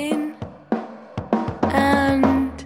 in and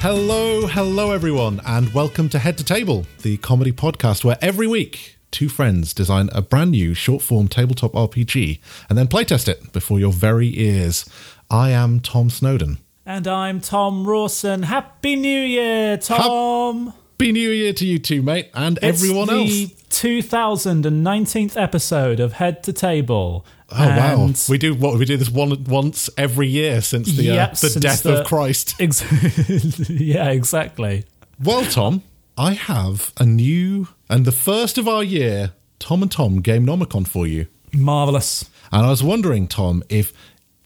Hello, hello, everyone, and welcome to Head to Table, the comedy podcast where every week two friends design a brand new short form tabletop RPG and then playtest it before your very ears. I am Tom Snowden. And I'm Tom Rawson. Happy New Year, Tom! Happy New Year to you too, mate, and It's everyone the else. 2019th episode of Head to Table. Oh wow, we do what we do this one once every year since the uh, the since death the- of Christ. Ex- yeah, exactly. Well, Tom, I have a new and the first of our year Tom and Tom Game Nomicon for you. Marvelous. And I was wondering, Tom, if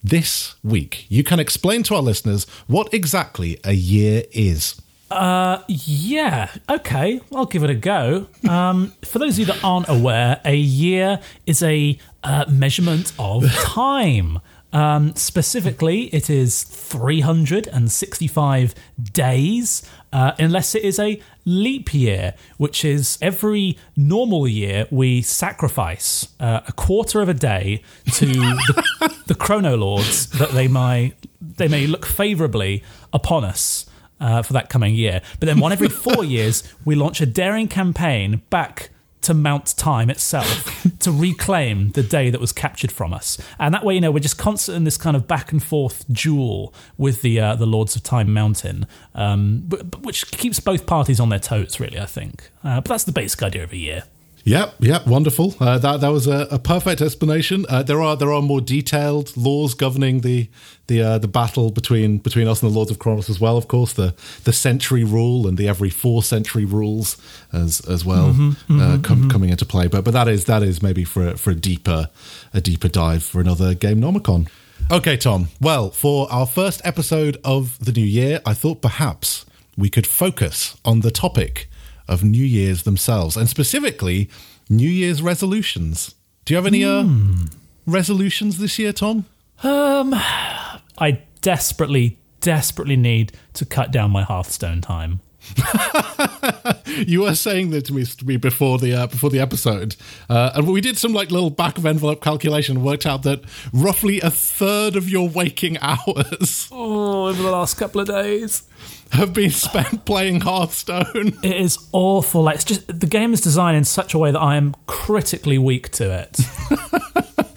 this week you can explain to our listeners what exactly a year is. Uh, yeah, okay, I'll give it a go. Um, for those of you that aren't aware, a year is a uh, measurement of time. Um, specifically, it is 365 days, uh, unless it is a leap year, which is every normal year we sacrifice uh, a quarter of a day to the, the chrono lords that they may they may look favourably upon us uh, for that coming year. But then one every four years, we launch a daring campaign back to Mount Time itself to reclaim the day that was captured from us. And that way, you know, we're just constant in this kind of back and forth duel with the uh, the Lords of Time Mountain, um, but, but which keeps both parties on their toes, really. I think. Uh, but that's the basic idea of a year. Yep, yep, wonderful. Uh, that that was a, a perfect explanation. Uh, there are there are more detailed laws governing the the uh, the battle between between us and the Lords of Kronos as well. Of course, the the century rule and the every four century rules as as well uh, com- coming into play. But but that is that is maybe for a- for a deeper a deeper dive for another game nomicon. Okay, Tom. Well, for our first episode of the new year, I thought perhaps we could focus on the topic of New Year's themselves, and specifically New Year's resolutions. Do you have any uh, resolutions this year, Tom? Um, I desperately, desperately need to cut down my Hearthstone time. You were saying that to me, to me before the uh, before the episode, uh, and we did some like little back of envelope calculation. and Worked out that roughly a third of your waking hours Oh, over the last couple of days. have been spent playing Hearthstone. It is awful. Like it's just the game is designed in such a way that I am critically weak to it.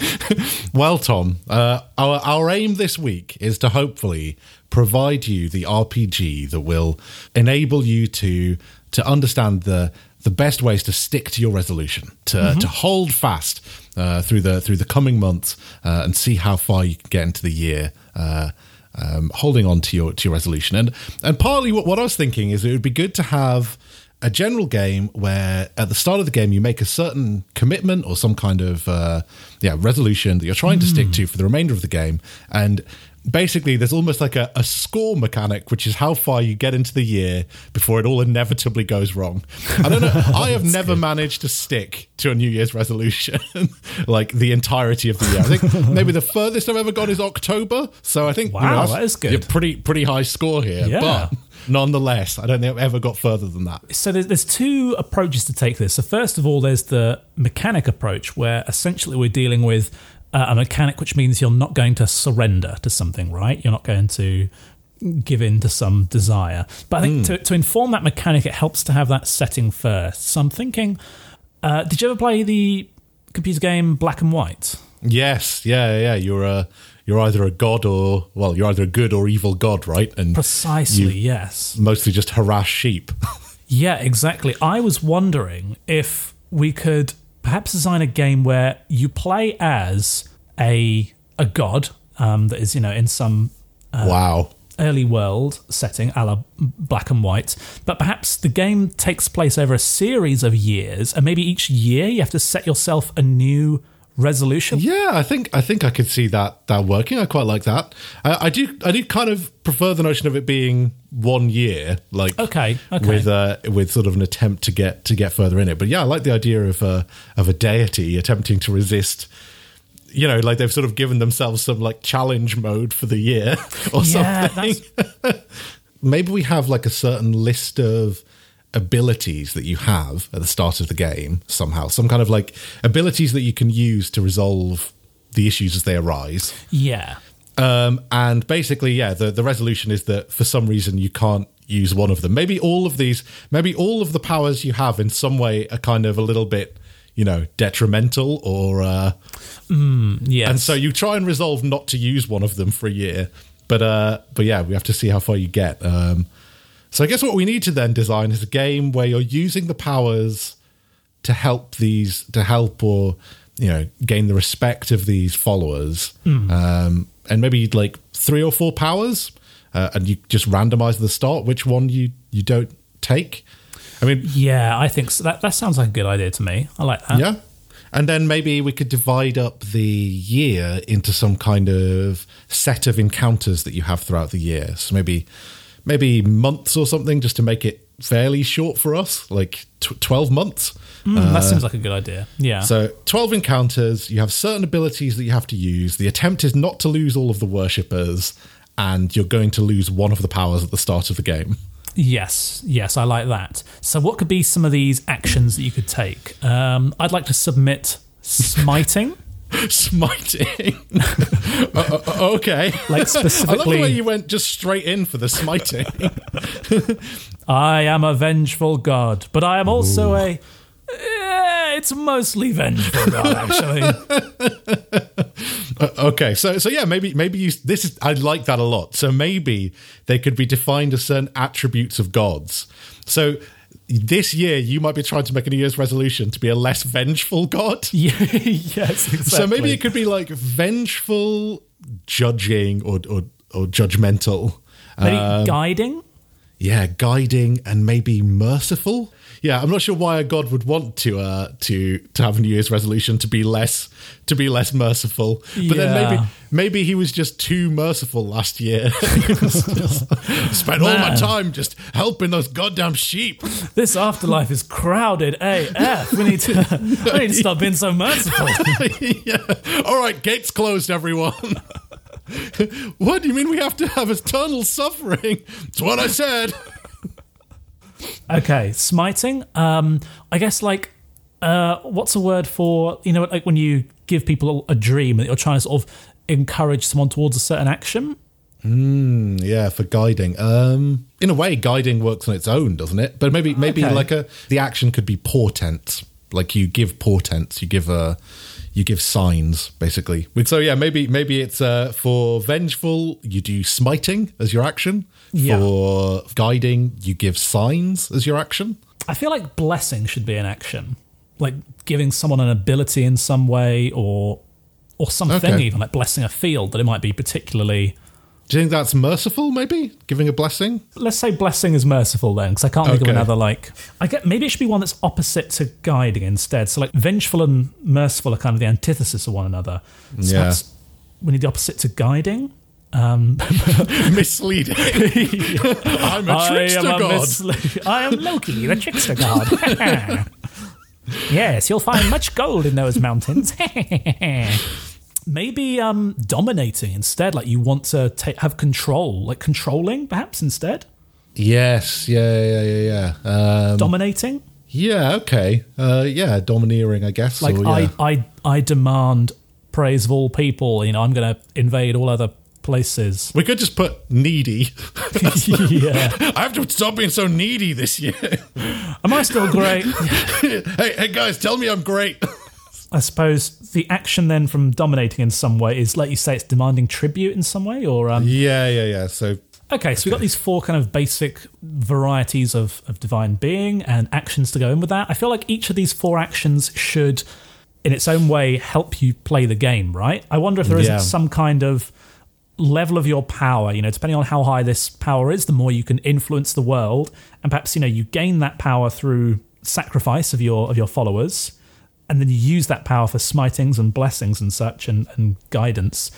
Well, Tom, uh, our our aim this week is to hopefully provide you the RPG that will enable you to to understand the the best ways to stick to your resolution, to to hold fast uh, through the through the coming months, uh, and see how far you can get into the year. Uh, um, holding on to your to your resolution, and and partly what, what I was thinking is it would be good to have a general game where at the start of the game you make a certain commitment or some kind of uh, yeah resolution that you're trying to stick to for the remainder of the game. And basically there's almost like a, a score mechanic which is how far you get into the year before it all inevitably goes wrong i don't know i have never managed to stick to a new year's resolution like the entirety of the year i think maybe the furthest i've ever got is october so i think you Wow, that's- that is good. pretty pretty high score here Yeah. but nonetheless i don't think i've ever got further than that so there's, there's two approaches to take this. So first of all, there's the mechanic approach, where essentially we're dealing with uh, a mechanic, which means you're not going to surrender to something, right? You're not going to give in to some desire. But I think to, to inform that mechanic, it helps to have that setting first. So I'm thinking, uh, did you ever play the computer game Black and White? Yes, yeah, yeah. You're a you're either a god or well, you're either a good or evil god, right? And Precisely, yes. mostly just harass sheep. Yeah, exactly. I was wondering if we could perhaps design a game where you play as a a god um, that is, you know, in some wow. early world setting, a la black and white, but perhaps the game takes place over a series of years, and maybe each year you have to set yourself a new resolution. Yeah, I think I think I could see that that working. I quite like that. I, I do I do kind of prefer the notion of it being one year, like Okay, okay. with uh, with sort of an attempt to get to get further in it. But yeah, I like the idea of uh, of a deity attempting to resist you know, like they've sort of given themselves some like challenge mode for the year or Yeah, something. Maybe we have like a certain list of abilities that you have at the start of the game somehow, some kind of like abilities that you can use to resolve the issues as they arise. Yeah. Um, and basically, yeah, the, the resolution is that for some reason you can't use one of them. Maybe all of these, maybe all of the powers you have in some way are kind of a little bit, you know, detrimental or, uh, Yes. and so you try and resolve not to use one of them for a year. But, uh, but yeah, we have to see how far you get. Um, so I guess what we need to then design is a game where you're using the powers to help these, to help or, you know, gain the respect of these followers. Um, and maybe like three or four powers. Uh, and you just randomize at the start which one you, you don't take. I mean, yeah, I think so. that that sounds like a good idea to me. I like that. yeah. And then maybe we could divide up the year into some kind of set of encounters that you have throughout the year. So maybe maybe months or something just to make it fairly short for us, like tw 12 months. Mm, that seems like a good idea. Yeah. So 12 encounters, you have certain abilities that you have to use. The attempt is not to lose all of the worshippers and you're going to lose one of the powers at the start of the game. Yes, yes, I like that. So, what could be some of these actions that you could take? Um, I'd like to submit smiting. Smiting. Uh, uh, okay. Like specifically, I love the specifically- way you went just straight in for the smiting. I am a vengeful god, but I am also a. Eh, it's mostly vengeful god, actually. Okay, so so yeah, maybe maybe you this is I like that a lot. So maybe they could be defined as certain attributes of gods. So this year you might be trying to make a New Year's resolution to be a less vengeful god. Yeah, yes, exactly. So maybe it could be like vengeful, judging, or or, or judgmental. Maybe Um, guiding. Yeah, guiding and maybe merciful. Yeah, I'm not sure why a god would want to uh to to have a New Year's resolution to be less to be less merciful. But then maybe maybe he was just too merciful last year. He was just- spent all my time just helping those goddamn sheep. This afterlife is crowded AF. We need to, we need to stop being so merciful. yeah. All right, gates closed, everyone. what do you mean we have to have eternal suffering? It's what I said. Okay, smiting. Um, I guess like, uh, what's a word for you know like when you give people a dream that you're trying to sort of encourage someone towards a certain action. Mm, Yeah, for guiding. Um, in a way, guiding works on its own, doesn't it? But maybe, maybe Okay. like a the action could be portent. Like you give portents, you give a, you give signs, basically. So yeah, maybe maybe it's uh, for vengeful, you do smiting as your action. Yeah. For guiding, you give signs as your action. I feel like blessing should be an action, like giving someone an ability in some way, or or something Okay. even like blessing a field that it might be particularly. Do you think that's merciful? Maybe giving a blessing. Let's say blessing is merciful then, because I can't think of another like. I get maybe it should be one that's opposite to guiding instead. So like vengeful and merciful are kind of the antithesis of one another. So Yeah. we need the opposite to guiding. Um, Misleading. I'm a I trickster am a god. misle- I am Loki, the trickster god. yes, you'll find much gold in those mountains. Maybe um, dominating instead, like you want to ta have control, like controlling perhaps instead. yes. Yeah. Yeah. Yeah. Yeah. Um, Dominating, Yeah, okay. Uh, yeah, domineering, I guess. like or, yeah. I, I, I demand praise of all people. You know, I'm going to invade all other places. we could just put needy. yeah, I have to stop being so needy this year. am I still great? hey, hey, guys, tell me I'm great. I suppose the action then from dominating in some way is, like you say, it's demanding tribute in some way, or um, yeah, yeah, yeah. So, Okay, so we've got these four kind of basic varieties of, of divine being and actions to go in with that. I feel like each of these four actions should, in its own way, help you play the game, right? I wonder if there Yeah. isn't some kind of level of your power, you know, depending on how high this power is, the more you can influence the world. And perhaps, you know, you gain that power through sacrifice of your of your followers, and then you use that power for smitings and blessings and such and, and guidance.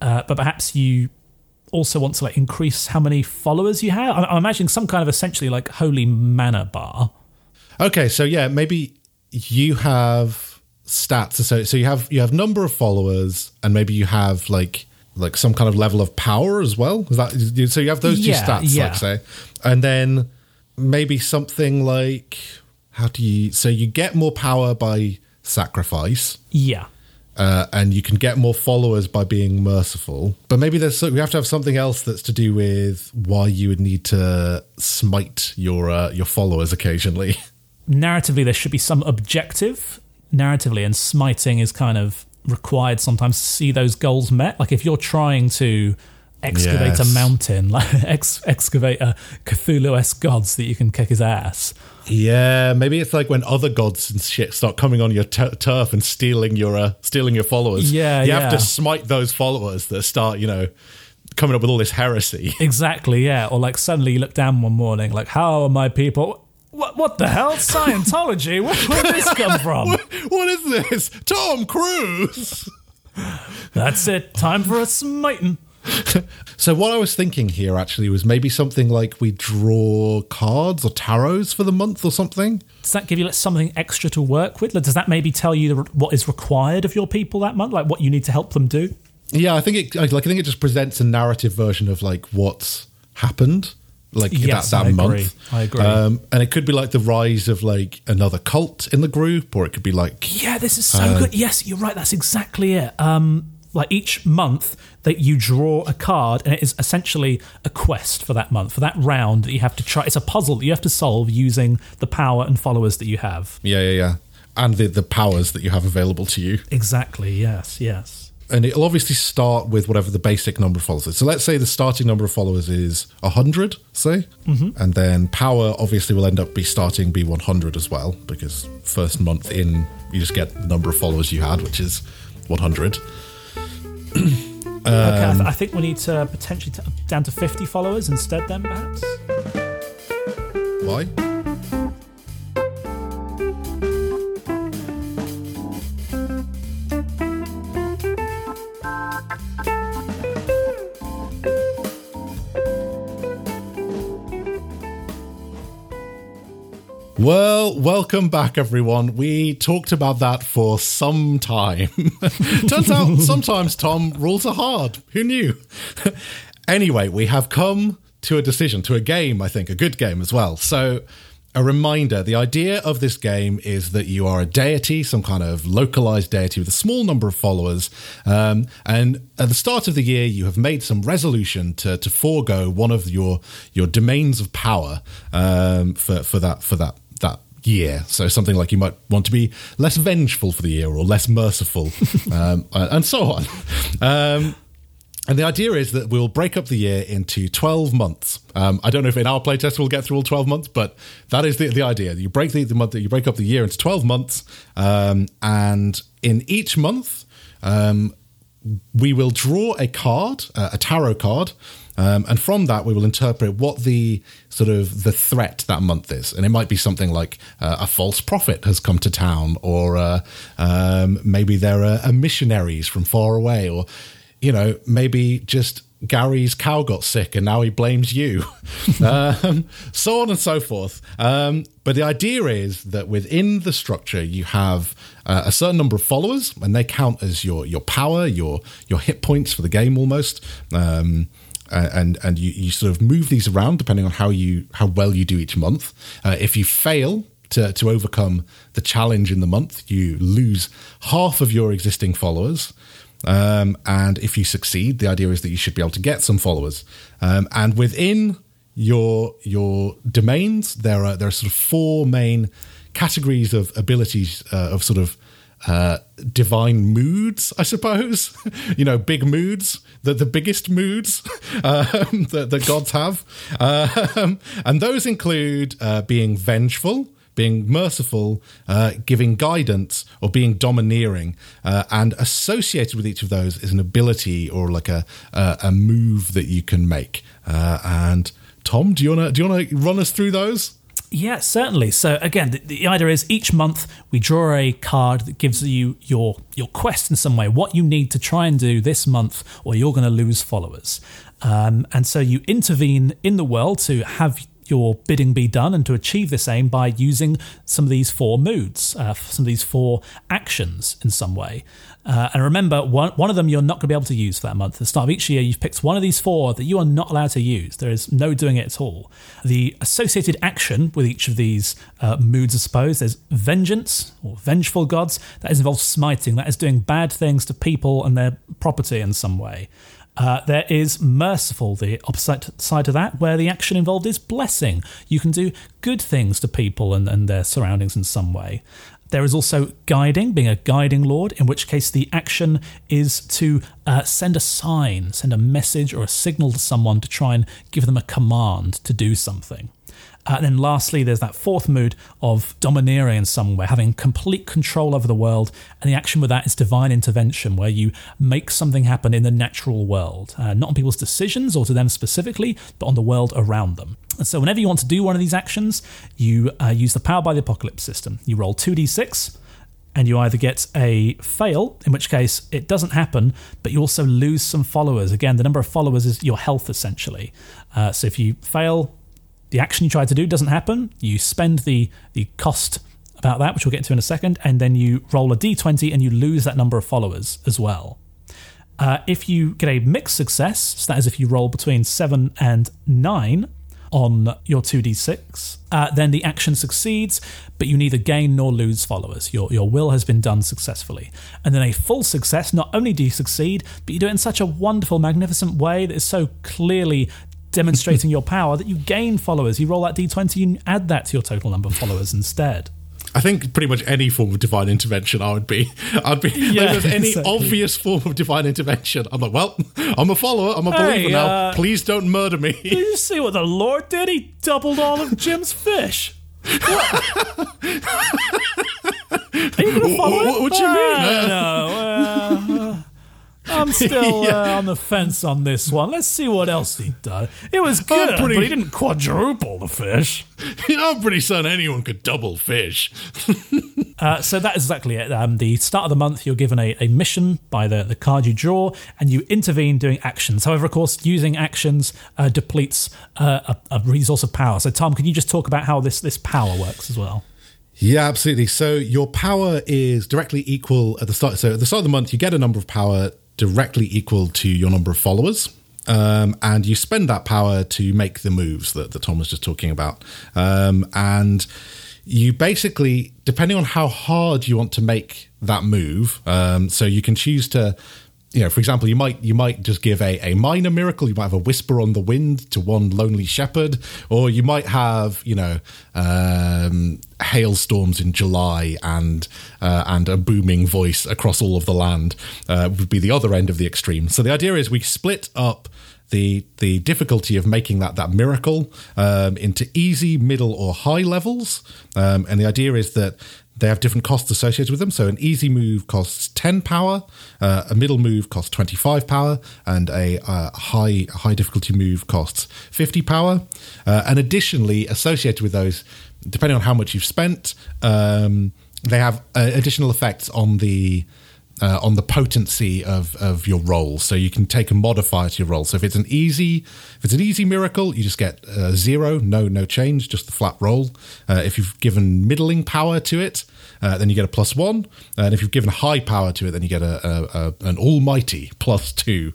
Uh, but perhaps you also want to like increase how many followers you have. I'm, I'm imagining some kind of essentially like holy manna bar. okay, so yeah, maybe you have stats. So so you have you have number of followers, and maybe you have like like some kind of level of power as well. Is that so? You have those two Yeah, stats, yeah. like say, and then maybe something like how do you? So you get more power by sacrifice. Yeah. Uh, and you can get more followers by being merciful. But maybe there's we have to have something else that's to do with why you would need to smite your uh, your followers occasionally. narratively there should be some objective narratively and smiting is kind of required sometimes to see those goals met like if you're trying to excavate Yes. a mountain like ex- excavate a cthulhu-esque gods that you can kick his ass Yeah, maybe it's like when other gods and shit start coming on your t- turf and stealing your uh, stealing your followers. Yeah, you have to smite those followers that start, you know, coming up with all this heresy. exactly yeah. Or like suddenly you look down one morning like how are my people? What, what the hell? Scientology? Where, where did this come from? What is this, Tom Cruise? that's it. Time for a smiting So what I was thinking here actually was maybe something like we draw cards or tarots for the month or something. does that give you like something extra to work with? Like, does that maybe tell you the, what is required of your people that month, like what you need to help them do? Yeah, I think it like I think it just presents a narrative version of like what's happened. Like Yes, that, that I month. agree. I agree. Um, and it could be like the rise of like another cult in the group, or it could be like Yeah, this is so good. Yes, you're right. That's exactly it. Um, like each month that you draw a card, and it is essentially a quest for that month, for that round that you have to try. It's a puzzle that you have to solve using the power and followers that you have. Yeah, yeah, yeah. And the, the powers that you have available to you. Exactly. Yes. Yes. And it'll obviously start with whatever the basic number of followers is. So let's say the starting number of followers is 100, say. Mm-hmm. And then power obviously will end up be starting be 100 as well, because first month in, you just get the number of followers you had, which is 100. Okay. I, Um, th- I think we need to potentially t- down to 50 followers instead. Then perhaps. Why? Well, welcome back, everyone. We talked about that for some time. Turns out sometimes, Tom, rules are hard. Who knew? anyway, we have come to a decision, to a game, I think, a good game as well. So, a reminder the idea of this game is that you are a deity, some kind of localized deity with a small number of followers. Um, and at the start of the year, you have made some resolution to, to forego one of your, your domains of power um, for, for that, for that, that year. So something like you might want to be less vengeful for the year or less merciful, um, and so on. Um, and the idea is that we'll break up the year into 12 months. Um, I don't know if in our playtest we'll get through all 12 months, but that is the, the idea. You break the, the month, you break up the year into 12 months, um, and in each month, um, we will draw a card, uh, a tarot card, um, and from that we will interpret what the sort of the threat that month is, and it might be something like uh, a false prophet has come to town, or uh, um, maybe there are, are missionaries from far away, or you know maybe just Gary's cow got sick and now he blames you, um, so on and so forth. Um, but the idea is that within the structure you have uh, a certain number of followers, and they count as your your power, your your hit points for the game almost. Um, and and you, you sort of move these around depending on how you how well you do each month. Uh, if you fail to to overcome the challenge in the month, you lose half of your existing followers. Um, and if you succeed, the idea is that you should be able to get some followers. Um, and within your your domains, there are there are sort of four main categories of abilities uh, of sort of uh, divine moods, I suppose. you know, big moods, the the biggest moods um, that the gods have, um, and those include uh, being vengeful being merciful, uh, giving guidance, or being domineering. Uh, and associated with each of those is an ability or like a a, a move that you can make. Uh, and Tom, do you wanna do you wanna run us through those? Yeah, certainly. So again, the, the idea is each month we draw a card that gives you your your quest in some way, what you need to try and do this month, or you're going to lose followers. Um, and so you intervene in the world to have your bidding be done and to achieve this aim by using some of these four moods, uh, some of these four actions in some way. Uh, and remember, one, one of them you're not going to be able to use for that month. At the start of each year, you've picked one of these four that you are not allowed to use. There is no doing it at all. The associated action with each of these uh, moods, I suppose, there's vengeance or vengeful gods. That is involved smiting. That is doing bad things to people and their property in some way. Uh, there is merciful, the opposite side of that, where the action involved is blessing. You can do good things to people and, and their surroundings in some way. There is also guiding, being a guiding lord, in which case the action is to uh, send a sign, send a message or a signal to someone to try and give them a command to do something. Uh, and then lastly, there's that fourth mood of domineering in some way, having complete control over the world. And the action with that is divine intervention, where you make something happen in the natural world, uh, not on people's decisions or to them specifically, but on the world around them. And so, whenever you want to do one of these actions, you uh, use the Powered by the Apocalypse system. You roll 2d6 and you either get a fail, in which case it doesn't happen, but you also lose some followers. Again, the number of followers is your health essentially. Uh, so if you fail, the action you tried to do doesn't happen. You spend the the cost about that, which we'll get to in a second, and then you roll a d20 and you lose that number of followers as well. Uh, if you get a mixed success, so that is if you roll between 7 and 9 on your 2d6, uh, then the action succeeds, but you neither gain nor lose followers. Your, your will has been done successfully. And then a full success, not only do you succeed, but you do it in such a wonderful, magnificent way that is so clearly demonstrating your power that you gain followers. You roll that d20 and add that to your total number of followers instead. I think pretty much any form of divine intervention, I would be. I'd be. Yeah, like, there's any exactly. obvious form of divine intervention. I'm like, well, I'm a follower. I'm a believer hey, now. Uh, Please don't murder me. Did you see what the Lord did? He doubled all of Jim's fish. What? Are you gonna follow what, what, what you mean? Uh, no. Uh, I'm still yeah. uh, on the fence on this one. Let's see what else he does. It was good, pretty, but he didn't quadruple the fish. I'm pretty certain anyone could double fish. uh, so that is exactly it. Um, the start of the month, you're given a, a mission by the, the card you draw, and you intervene doing actions. However, of course, using actions uh, depletes uh, a, a resource of power. So, Tom, can you just talk about how this, this power works as well? Yeah, absolutely. So your power is directly equal at the start. So at the start of the month, you get a number of power directly equal to your number of followers. Um, and you spend that power to make the moves that, that Tom was just talking about. Um, and you basically, depending on how hard you want to make that move, um, so you can choose to you know, for example, you might you might just give a, a minor miracle. You might have a whisper on the wind to one lonely shepherd, or you might have you know um, hailstorms in July and uh, and a booming voice across all of the land uh, would be the other end of the extreme. So the idea is we split up the the difficulty of making that that miracle um, into easy, middle, or high levels. Um, and the idea is that they have different costs associated with them. So an easy move costs 10 power, uh, a middle move costs 25 power, and a uh, high high difficulty move costs 50 power. Uh, and additionally, associated with those, depending on how much you've spent, um, they have uh, additional effects on the uh, on the potency of, of your roll. So you can take a modifier to your roll. So if it's an easy if it's an easy miracle, you just get uh, zero, no no change, just the flat roll. Uh, if you've given middling power to it, uh, then you get a plus one. And if you've given high power to it, then you get a, a, a an almighty plus two.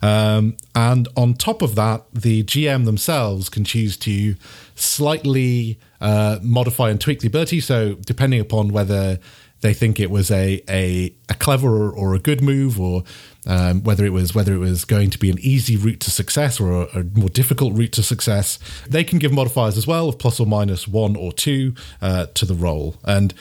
Um, and on top of that, the GM themselves can choose to slightly uh, modify and tweak the ability. So depending upon whether they think it was a a, a clever or a good move, or um, whether it was whether it was going to be an easy route to success or a, a, more difficult route to success. They can give modifiers as well of plus or minus one or two uh, to the roll, and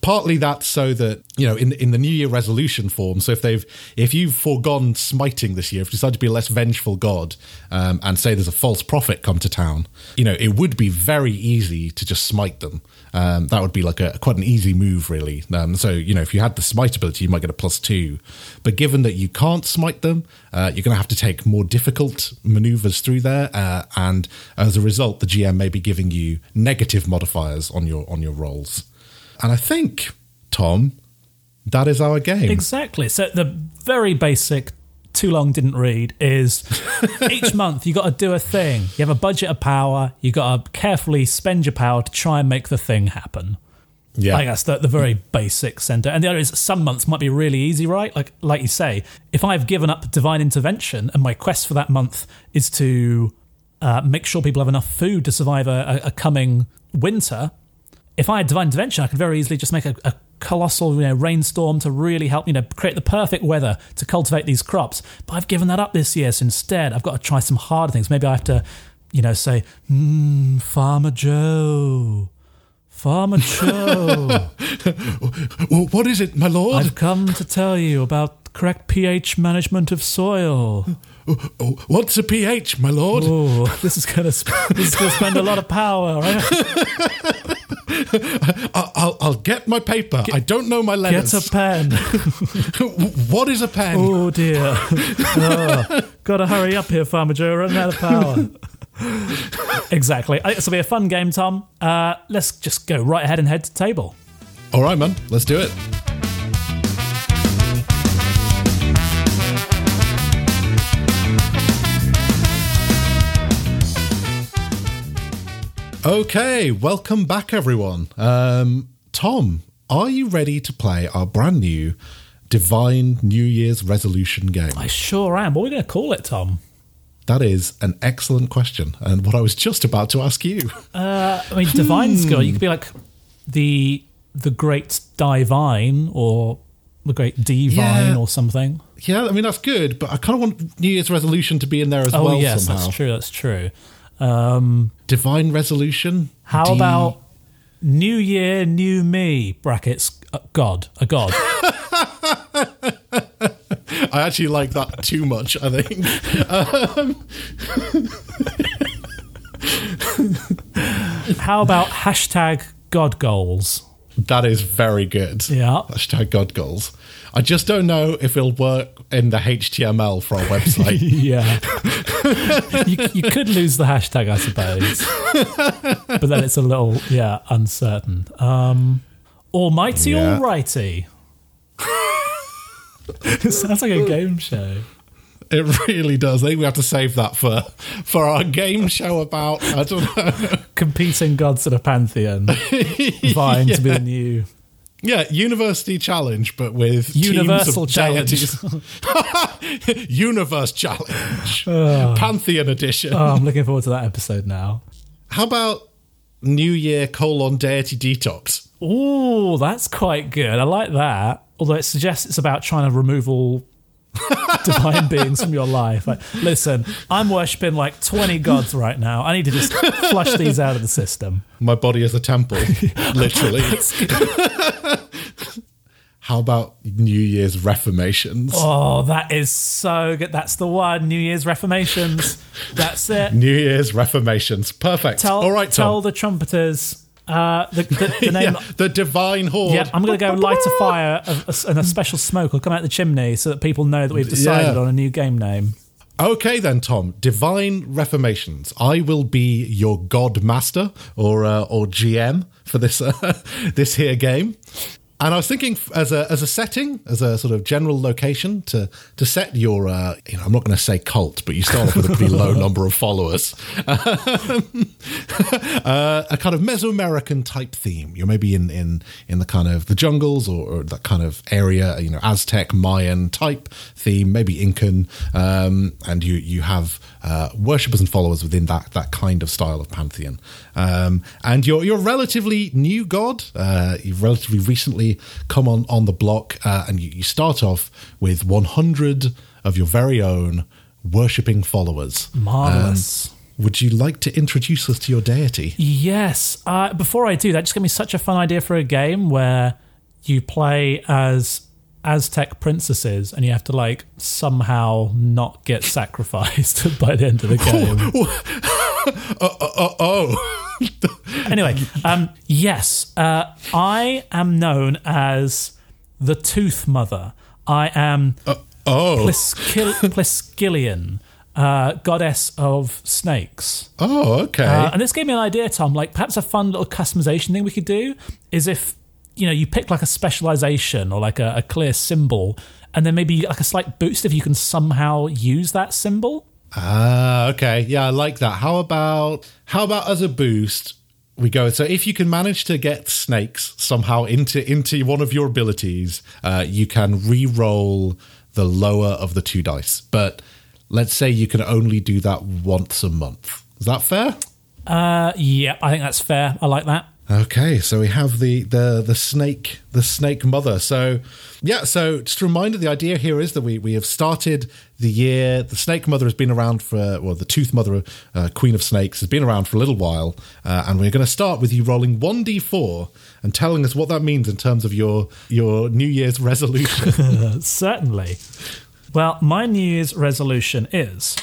partly that's so that you know in in the new year resolution form so if they've if you've foregone smiting this year if you decide to be a less vengeful god um, and say there's a false prophet come to town you know it would be very easy to just smite them um, that would be like a quite an easy move really um, so you know if you had the smite ability you might get a plus two but given that you can't smite them uh, you're going to have to take more difficult maneuvers through there uh, and as a result the gm may be giving you negative modifiers on your on your rolls and I think, Tom, that is our game. Exactly. So the very basic too long, didn't read, is each month you got to do a thing. You have a budget of power. You got to carefully spend your power to try and make the thing happen. Yeah. I guess the, the very basic center. And the other is some months might be really easy, right? Like like you say, if I've given up divine intervention and my quest for that month is to uh, make sure people have enough food to survive a, a, a coming winter, if I had divine intervention, I could very easily just make a, a colossal you know, rainstorm to really help you know create the perfect weather to cultivate these crops. But I've given that up this year, so instead I've got to try some harder things. Maybe I have to, you know, say, mm, Farmer Joe. Farmer Joe, what is it, my lord? I've come to tell you about correct pH management of soil. Oh, what's a pH, my lord? Oh, this is gonna sp- this is gonna spend a lot of power. Right? I'll, I'll get my paper. I don't know my letters. Get a pen. what is a pen? Oh dear. Oh, gotta hurry up here, Farmer Joe. Running out of power. exactly. This will be a fun game, Tom. Uh, let's just go right ahead and head to table. All right, man. Let's do it. Okay, welcome back, everyone. Um, Tom, are you ready to play our brand new Divine New Year's resolution game? I sure am. What are we going to call it, Tom? That is an excellent question, and what I was just about to ask you. Uh, I mean, divine skill. You could be like the the great divine or the great divine Yeah. or something. Yeah, I mean that's good, but I kind of want New Year's resolution to be in there as Oh well yes, somehow. that's true. That's true. Um, Divine resolution. how D- about New Year, New Me? Brackets. Uh, God, a God. I actually like that too much. I think. How about hashtag God goals? That is very good. Yeah. Hashtag God goals. I just don't know if it'll work in the HTML for our website. Yeah. you, you could lose the hashtag, I suppose. But then it's a little, yeah, uncertain. Um, almighty, Yeah. alrighty. it sounds like a game show. It really does. I think we have to save that for for our game show about I don't know. Competing gods in a pantheon. Vying to be the new Yeah, university challenge, but with universal challenge. Universe challenge, oh. Pantheon edition. Oh, I'm looking forward to that episode now. How about New Year colon deity detox? Ooh, that's quite good. I like that. Although it suggests it's about trying to remove all divine beings from your life. Like, listen, I'm worshipping like 20 gods right now. I need to just flush these out of the system. My body is a temple, literally. How about New Year's reformations? Oh, that is so good. That's the one. New Year's reformations. That's it. New Year's reformations. Perfect. Tell, All right, tell Tom. the trumpeters uh, the, the, the name. yeah, the divine horde. Yeah, I'm going to go light a fire and a special smoke will come out the chimney so that people know that we've decided Yeah. on a new game name. Okay, then, Tom. Divine reformations. I will be your god master or uh, or GM for this uh, this here game. And I was thinking, as a as a setting, as a sort of general location to to set your, uh, you know, I'm not going to say cult, but you start off with a pretty low number of followers. uh, a kind of Mesoamerican type theme. You're maybe in in in the kind of the jungles or, or that kind of area, you know, Aztec, Mayan type theme, maybe Incan, um, and you you have uh, worshippers and followers within that that kind of style of pantheon. Um, and you're you're relatively new god. Uh, you've relatively recently come on on the block, uh, and you, you start off with 100 of your very own worshipping followers. Marvelous. Um, would you like to introduce us to your deity? Yes. Uh, before I do that, just give me such a fun idea for a game where you play as Aztec princesses and you have to like somehow not get sacrificed by the end of the game. Oh, oh. anyway, um, yes, uh, I am known as the Tooth Mother. I am oh. Pliskil- Pliskilian, uh, goddess of snakes. Oh, okay. Uh, and this gave me an idea, Tom. Like perhaps a fun little customization thing we could do is if you know, you pick like a specialization or like a, a clear symbol, and then maybe like a slight boost if you can somehow use that symbol. Ah, okay. Yeah, I like that. How about how about as a boost? We go. So if you can manage to get snakes somehow into into one of your abilities, uh, you can re-roll the lower of the two dice. But let's say you can only do that once a month. Is that fair? Uh, yeah, I think that's fair. I like that. Okay, so we have the the the snake the snake mother. So yeah, so just a reminder, the idea here is that we we have started the year. The snake mother has been around for well, the tooth mother, uh, queen of snakes, has been around for a little while, uh, and we're going to start with you rolling one d four and telling us what that means in terms of your your New Year's resolution. Certainly. Well, my New Year's resolution is.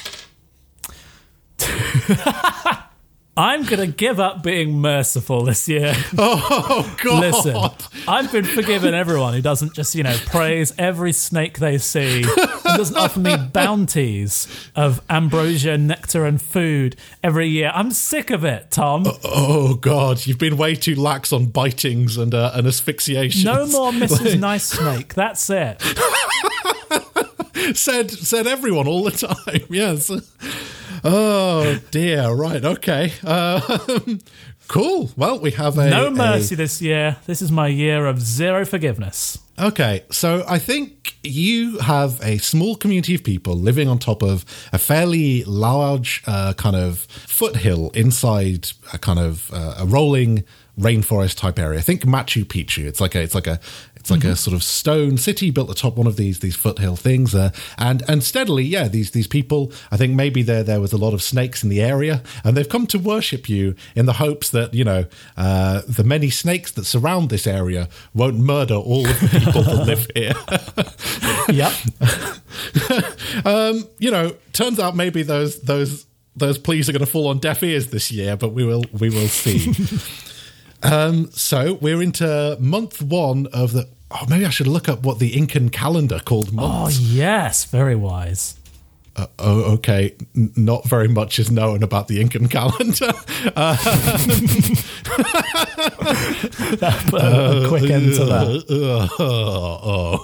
I'm going to give up being merciful this year. oh God! Listen, I've been forgiven everyone who doesn't just, you know, praise every snake they see and doesn't offer me bounties of ambrosia, nectar, and food every year. I'm sick of it, Tom. Oh God! You've been way too lax on bitings and uh, and asphyxiation. No more Mrs. Nice Snake. That's it. said said everyone all the time. Yes. Oh dear. Right. Okay. Uh, cool. Well, we have a No mercy a- this year. This is my year of zero forgiveness. Okay, so I think you have a small community of people living on top of a fairly large uh, kind of foothill inside a kind of uh, a rolling rainforest type area. I think Machu Picchu. It's like a it's like a it's like a sort of stone city built atop one of these these foothill things, uh, and and steadily, yeah, these these people. I think maybe there there was a lot of snakes in the area, and they've come to worship you in the hopes that you know uh, the many snakes that surround this area won't murder all of the people that live here. Yep. um, you know, turns out maybe those those those pleas are going to fall on deaf ears this year, but we will we will see. um, so we're into month one of the. Oh, maybe I should look up what the Incan calendar called months. oh, yes. Very wise. Uh, oh, okay. N- not very much is known about the Incan calendar. a quick end to that. oh.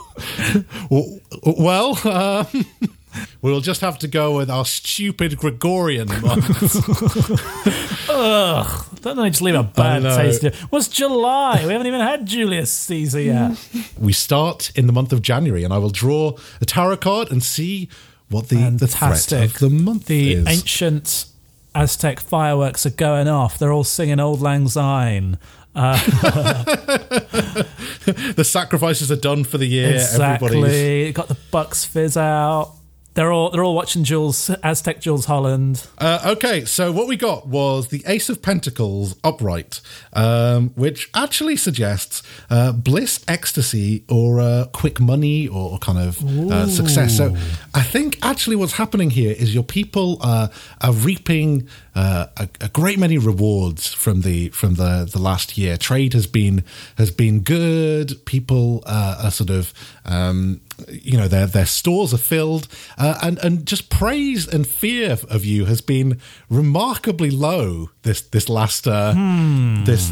Well, uh, we'll just have to go with our stupid Gregorian months. Ugh. Don't they just leave a bad taste? What's July? We haven't even had Julius Caesar yet. we start in the month of January, and I will draw a tarot card and see what the, the threat of the month The is. ancient Aztec fireworks are going off. They're all singing Auld Lang Syne. Uh, the sacrifices are done for the year. Everybody's exactly. Got the Bucks fizz out. They're all they're all watching Jools Aztec Jools Holland. Uh, okay, so what we got was the Ace of Pentacles upright, um, which actually suggests uh, bliss, ecstasy, or uh, quick money, or kind of uh, success. So I think actually what's happening here is your people uh, are reaping uh, a, a great many rewards from the from the the last year. Trade has been has been good. People uh, are sort of um, you know their their stores are filled, uh, and and just praise and fear of you has been remarkably low this this last uh, this.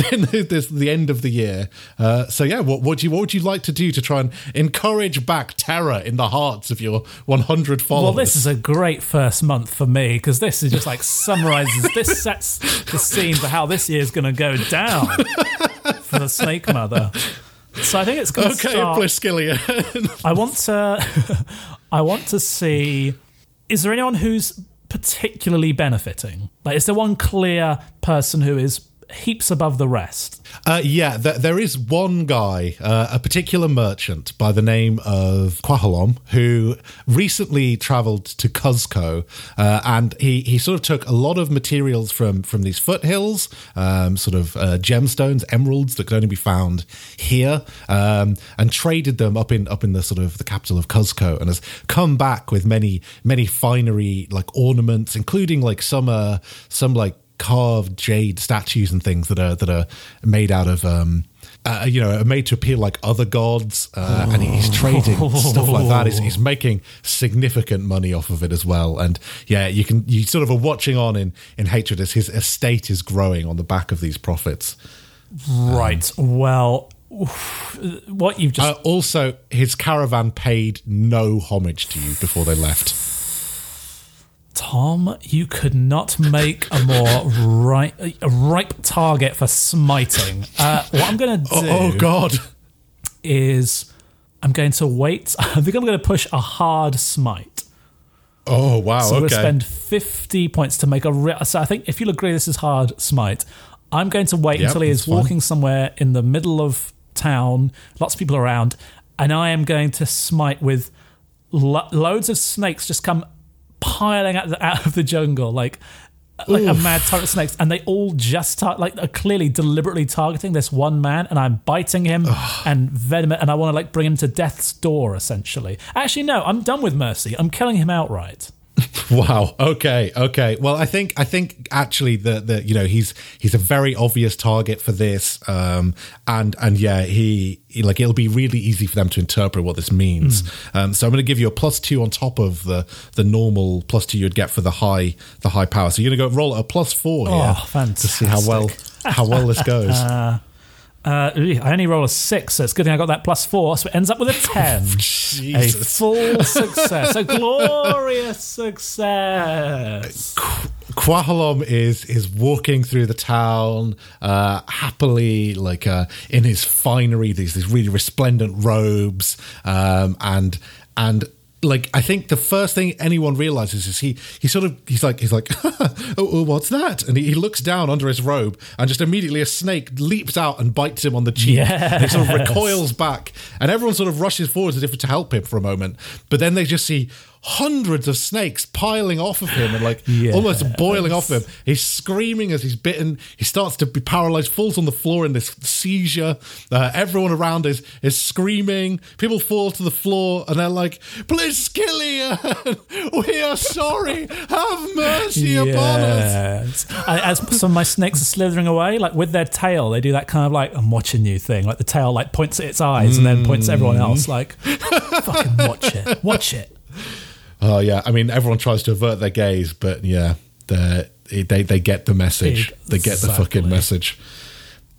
this the end of the year. Uh, so yeah, what would you what would you like to do to try and encourage back terror in the hearts of your 100 followers? Well, this is a great first month for me because this is just like summarizes. this sets the scene for how this year is going to go down for the Snake Mother. So I think it's going to okay, start. Bliskillian. I want to I want to see is there anyone who's particularly benefiting? Like is there one clear person who is heaps above the rest? Uh, yeah, th- there is one guy, uh, a particular merchant by the name of Quahalom, who recently traveled to Cuzco, uh, and he, he sort of took a lot of materials from from these foothills, um, sort of uh, gemstones, emeralds that could only be found here, um, and traded them up in up in the sort of the capital of Cuzco, and has come back with many many finery like ornaments, including like some uh, some like carved jade statues and things that are that are made out of um uh, you know are made to appear like other gods uh, and he's trading stuff like that he's, he's making significant money off of it as well and yeah you can you sort of are watching on in in hatred as his estate is growing on the back of these profits Right. well, oof, what you've just Uh, also, his caravan paid no homage to you before they left. Tom, you could not make a more right, a ripe target for smiting. Uh, what I'm going to do Oh, oh God! is I'm going to wait. I think I'm going to push a hard smite. Oh wow! So going to spend 50 points to make a. Re- so I think if you'll agree this is hard smite, I'm going to wait Yep, until he is fine. walking somewhere in the middle of town, lots of people around, and I am going to smite with lo- loads of snakes just come piling out, the, out of the jungle like like a mad torrent of snakes, and they all just tar- like are clearly deliberately targeting this one man, and I'm biting him and venom and I want to like bring him to death's door essentially. Actually, no, I'm done with mercy. I'm killing him outright. Wow. Okay. Okay. Well, I think I think actually the the you know he's he's a very obvious target for this, um, and and yeah, he, he- like it'll be really easy for them to interpret what this means. Um, so I'm going to give you a plus two on top of the the normal plus two you'd get for the high the high power. So you're going to go roll a plus four here Oh, fantastic. to see how well how well this goes. Uh, I only roll a six, so it's good thing I got that plus four, so it ends up with a ten. a full success, a glorious success. Quahalom is is walking through the town uh, happily, like uh, in his finery, these these really resplendent robes, um, and and like I think the first thing anyone realizes is he he sort of he's like he's like oh, oh, what's that? And he, he looks down under his robe, and just immediately a snake leaps out and bites him on the cheek. And he sort of recoils back, and everyone sort of rushes forward as if to help him for a moment, but then they just see hundreds of snakes piling off of him and like almost boiling off him. He's screaming as he's bitten. He starts to be paralyzed, falls on the floor in this seizure. Uh, everyone around is is screaming. People fall to the floor and they're like, "Please, "Blitzkillian, we are sorry. Have mercy upon us." As some of my snakes are slithering away, like with their tail, they do that kind of like I'm watching you thing. Like the tail like points at its eyes and then points at everyone else. Like fucking watch it, watch it. Oh yeah, I mean everyone tries to avert their gaze, but yeah, they they they get the message. They get the fucking message.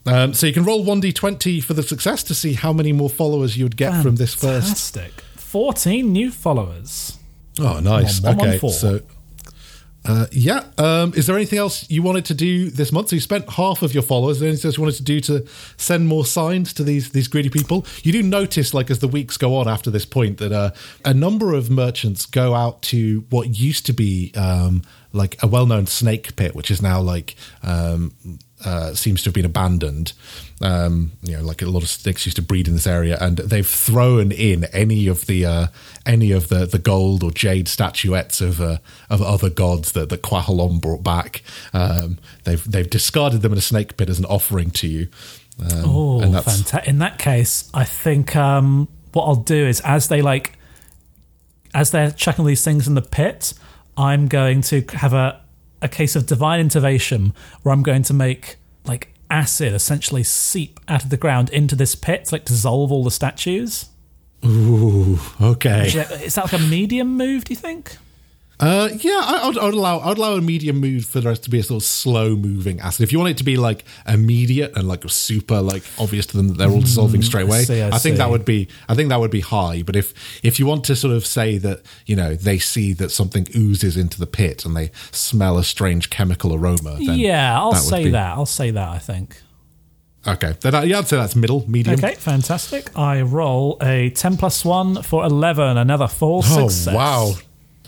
Um, so you can roll one d twenty for the success to see how many more followers you would get from this first. Fantastic. Fourteen new followers. Oh, nice. One, one, one, okay, so uh, yeah. Um, is there anything else you wanted to do this month? So you spent half of your followers. Is there anything else you wanted to do to send more signs to these these greedy people? You do notice, like as the weeks go on after this point, that uh, a number of merchants go out to what used to be um, like a well known snake pit, which is now like um, uh, seems to have been abandoned. Um, you know, like a lot of snakes used to breed in this area, and they've thrown in any of the uh, any of the, the gold or jade statuettes of uh, of other gods that that Quahalon brought back. Um, they've they've discarded them in a snake pit as an offering to you. Um, Oh, fantastic! In that case, I think um, what I'll do is as they like, as they're chucking these things in the pit, I'm going to have a a case of divine intervention where I'm going to make like acid essentially seep out of the ground into this pit, to, like dissolve all the statues. ooh okay. Is that like a medium move? Do you think? Uh, yeah, I, I, would, I allow I would allow a medium mood for the rest to be a sort of slow moving acid. If you want it to be like immediate and like super like obvious to them that they're all dissolving straight away, see, I think that would be I think that would be high. But if if you want to sort of say that you know they see that something oozes into the pit and they smell a strange chemical aroma, then yeah, I'll that say be- that. I'll say that. I think. Okay, then I, yeah, I'd say that's middle medium. Okay, fantastic. I roll a ten plus one for eleven. Another full Oh success. wow.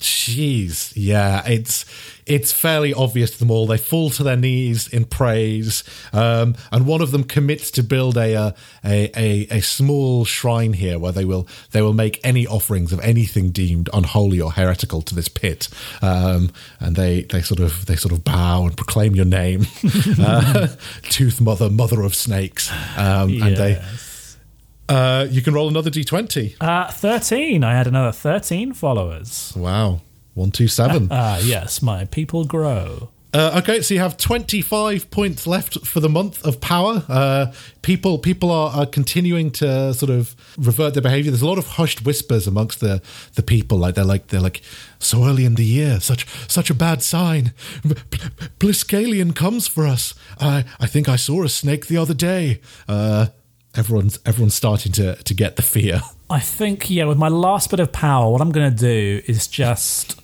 Jeez, yeah, it's it's fairly obvious to them all. They fall to their knees in praise, um, and one of them commits to build a, uh, a a a small shrine here where they will they will make any offerings of anything deemed unholy or heretical to this pit, um, and they they sort of they sort of bow and proclaim your name, uh, Tooth Mother, Mother of Snakes, um, and they. Uh, you can roll another d20. Uh, 13. I had another 13 followers. Wow. One, two, seven. Ah, yes, my people grow. Uh, okay, so you have 25 points left for the month of power. Uh, people people are, are continuing to sort of revert their behavior. There's a lot of hushed whispers amongst the, the people. Like they're like they're like so early in the year, such such a bad sign. B- Bliskalion comes for us. I I think I saw a snake the other day. Uh, everyone's everyone's starting to to get the fear. I think, yeah, with my last bit of power, what I'm going to do is just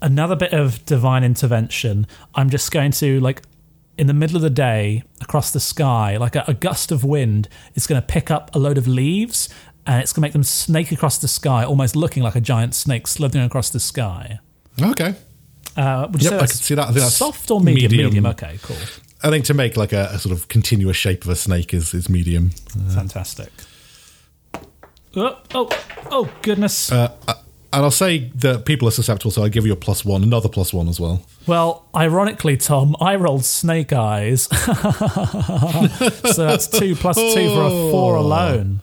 another bit of divine intervention. I'm just going to, like, in the middle of the day, across the sky, like a, a gust of wind is going to pick up a load of leaves and it's going to make them snake across the sky, almost looking like a giant snake slithering across the sky. Okay. Uh, would you Yep, say I that's can see that. I think that's soft or medium? medium. medium? Okay, cool. I think to make like a, a sort of continuous shape of a snake is is medium. Fantastic. Oh, oh, oh, goodness. Uh, and I'll say that people are susceptible, so I give you a plus one, another plus one as well. Well, ironically, Tom, I rolled snake eyes. so that's two plus two for a four alone.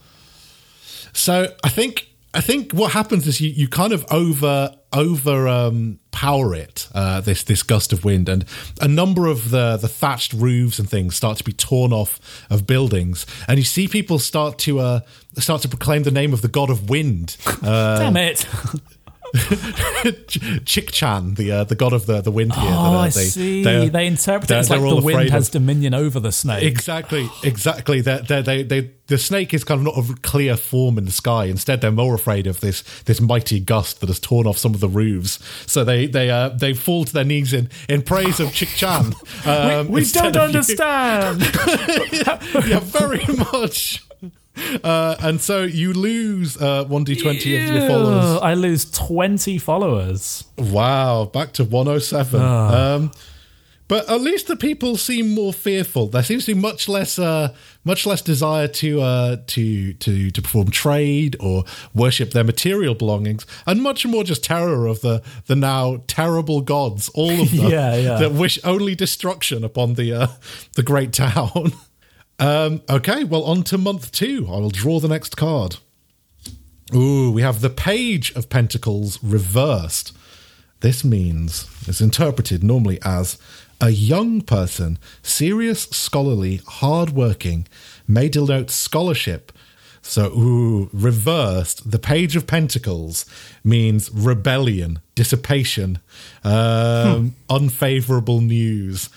So I think I think what happens is you, you kind of over over um, power it uh, this this gust of wind, and a number of the the thatched roofs and things start to be torn off of buildings, and you see people start to uh, start to proclaim the name of the god of wind. Uh, Damn it. Chick Chan, the uh, the god of the, the wind here. Oh, that, uh, I see. they're- They interpret it as like they're the wind has of- dominion over the snake. Exactly, exactly. They, they, they, they, the snake is kind of not a clear form in the sky. Instead, they're more afraid of this this mighty gust that has torn off some of the roofs. So they they uh, they fall to their knees in, in praise of Chick Chan. Um, we instead don't understand. yeah, very much. Uh, and so you lose uh, 1d20 of your followers. I lose 20 followers. Wow, back to 107. Ah. Um, but at least the people seem more fearful. There seems to be much less, uh, much less desire to, uh, to to to perform trade or worship their material belongings, and much more just terror of the the now terrible gods, all of them Yeah, yeah. that wish only destruction upon the uh, the great town. um, okay, well, on to month two. I will draw the next card. Ooh, we have the Page of Pentacles reversed. This means, it's interpreted normally as a young person, serious, scholarly, hardworking, may denote scholarship. So, ooh, reversed, the Page of Pentacles means rebellion, dissipation, um, unfavorable news.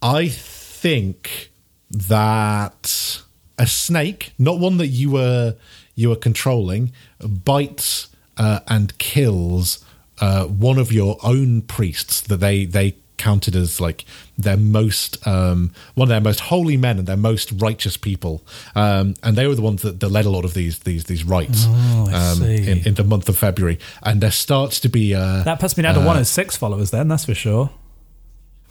I think that a snake, not one that you were you were controlling, bites uh, and kills uh, one of your own priests that they they counted as like their most um, one of their most holy men and their most righteous people, um, and they were the ones that, that led a lot of these these these rites Oh, um, in, in the month of February, and there starts to be uh, That puts me down to 106 followers then, that's for sure.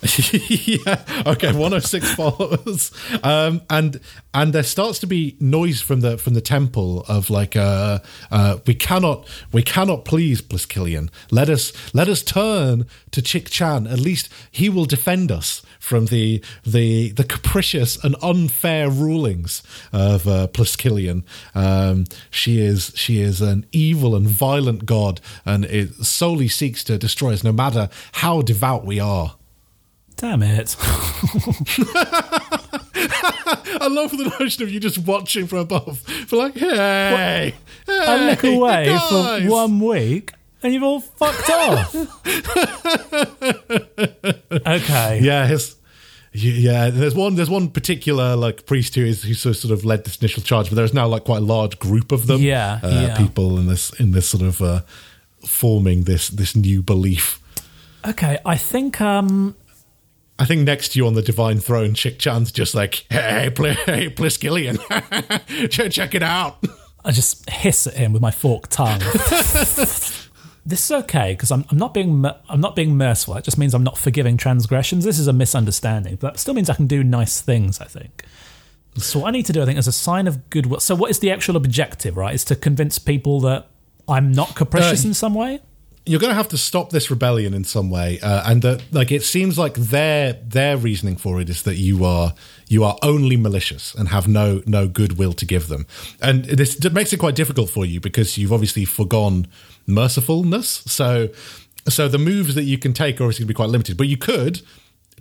yeah. Okay. 106 followers. Um, and and there starts to be noise from the from the temple of like uh, uh, we cannot we cannot please Bliskillian. Let us let us turn to Chick Chan. At least he will defend us from the the the capricious and unfair rulings of uh, Bliskillian. Um, she is she is an evil and violent god, and it solely seeks to destroy us, no matter how devout we are. Damn it. I love the notion of you just watching from above. For like, hey, hey I look away guys. for one week and you've all fucked off. okay. Yeah, his, yeah. There's one. There's one particular like priest who is who sort of- sort of led this initial charge, but there's now like quite a large group of them. Yeah, uh, yeah. people in this in this sort of uh, forming this this new belief. Okay, I think um I think next to you on the divine throne, Chick Chan's just like, hey, Pl- hey, Bliskillian, check, check it out. I just hiss at him with my forked tongue. this is okay because I'm, I'm not being I'm not being merciful. It just means I'm not forgiving transgressions. This is a misunderstanding, but that still means I can do nice things. I think. So what I need to do, I think, is a sign of goodwill. So what is the actual objective? Right, is to convince people that I'm not capricious Uh, in some way. You're going to have to stop this rebellion in some way, uh, and that like it seems like their their reasoning for it is that you are you are only malicious and have no no goodwill to give them, and this makes it quite difficult for you because you've obviously forgone mercifulness. So so the moves that you can take are obviously going to be quite limited, but you could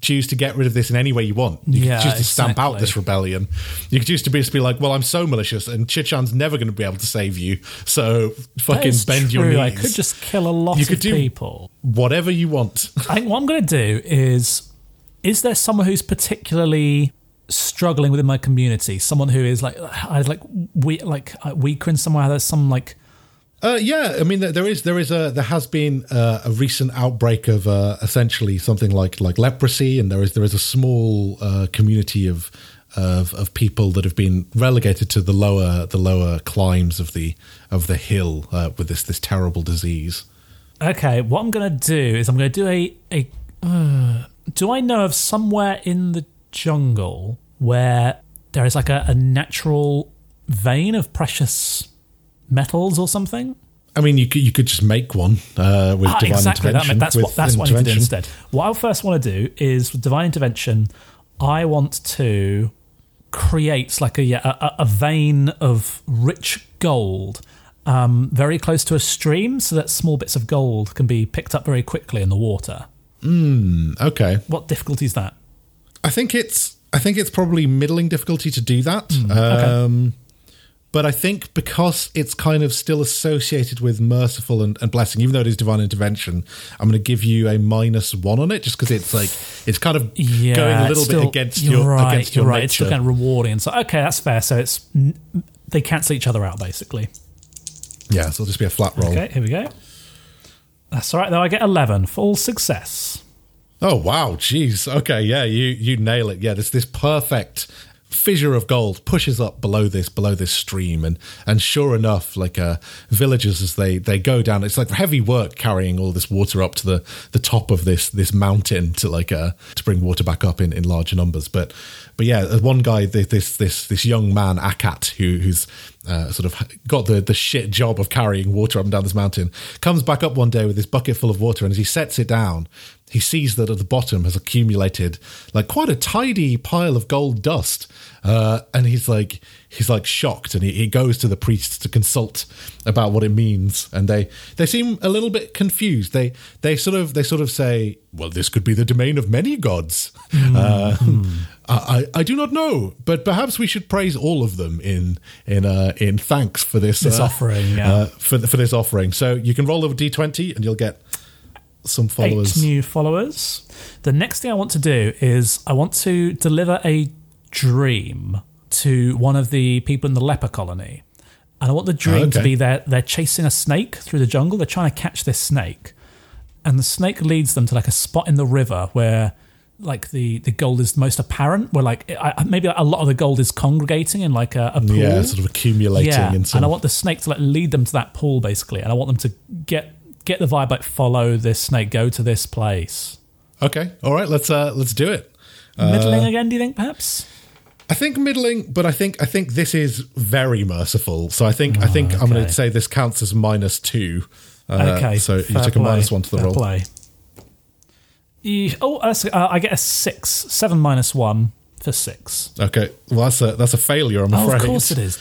choose to get rid of this in any way you want. You Yeah, could choose to stamp out this rebellion. You could choose to be, just be like, well, I'm so malicious and Chichan's never going to be able to save you. So fucking bend your true. knees. I could just kill a lot You of could do- people. Whatever you want. I think what I'm going to do is is there someone who's particularly struggling within my community? Someone who is like I like we like weaker in some way. There's some like Uh, yeah, I mean, there- is there is a there has been uh, a recent outbreak of uh, essentially something like like leprosy, and there is there is a small uh, community of, of of people that have been relegated to the lower the lower climbs of the of the hill uh, with this this terrible disease. okay. What I'm going to do is I'm going to do a a. Uh, do I know of somewhere in the jungle where there is like a, a natural vein of precious metals or something? I mean, you could you could just make one uh, with Ah, divine exactly. That, intervention. that's with what that's what I need to do instead. What I first want to do is with divine intervention. I want to create like a yeah, a, a vein of rich gold, um, very close to a stream, so that small bits of gold can be picked up very quickly in the water. Okay, What difficulty is that? I think it's I think it's probably middling difficulty to do that. Hmm, okay. um, But I think because it's kind of still associated with merciful and, and blessing, even though it is divine intervention, I'm going to give you a minus one on it, just because it's like it's kind of Yeah, going a little still- bit against your right, against your you're right. It's still kind of rewarding. So okay, that's fair. So it's they cancel each other out basically. yeah, so it'll just be a flat roll. Okay, here we go. That's all right. Though I get eleven, full success. Oh wow, jeez. Okay, yeah, you you nail it. Yeah, this this perfect fissure of gold pushes up below this below this stream, and and sure enough, like uh, villagers as they they go down, it's like heavy work carrying all this water up to the the top of this this mountain to like uh to bring water back up in in larger numbers. But but yeah, one guy, this this this, this young man Akat, who who's uh, sort of got the the shit job of carrying water up and down this mountain, comes back up one day with this bucket full of water, and as he sets it down, he sees that at the bottom has accumulated like quite a tidy pile of gold dust, uh, and he's like he's like shocked, and he, he goes to the priests to consult about what it means, and they they seem a little bit confused. They they sort of they sort of say, well, this could be the domain of many gods. Uh, I, I do not know, but perhaps we should praise all of them in in uh, in thanks for this This uh, offering, yeah. uh, for for this offering. So you can roll over d twenty, and you'll get some followers. Eight new followers. The next thing I want to do is I want to deliver a dream to one of the people in the leper colony. And I want the dream to Okay. be they're, they're chasing a snake through the jungle. They're trying to catch this snake. And the snake leads them to like a spot in the river where like the, the gold is most apparent, where like I, maybe a lot of the gold is congregating in like a, a pool. Yeah, sort of accumulating Yeah, and I want the snake to like lead them to that pool basically, and I want them to get get the vibe like follow this snake, go to this place. okay, all right, let's uh let's do it. Middling again, do you think perhaps? I think middling, but I think I think this is very merciful. So I think I think I'm going to say this counts as minus two. Uh, okay, so you took a minus one to the fair roll. Play. Oh, uh, I get a six, seven minus one for six. Okay, well that's a that's a failure. I'm Oh, afraid. of course it is.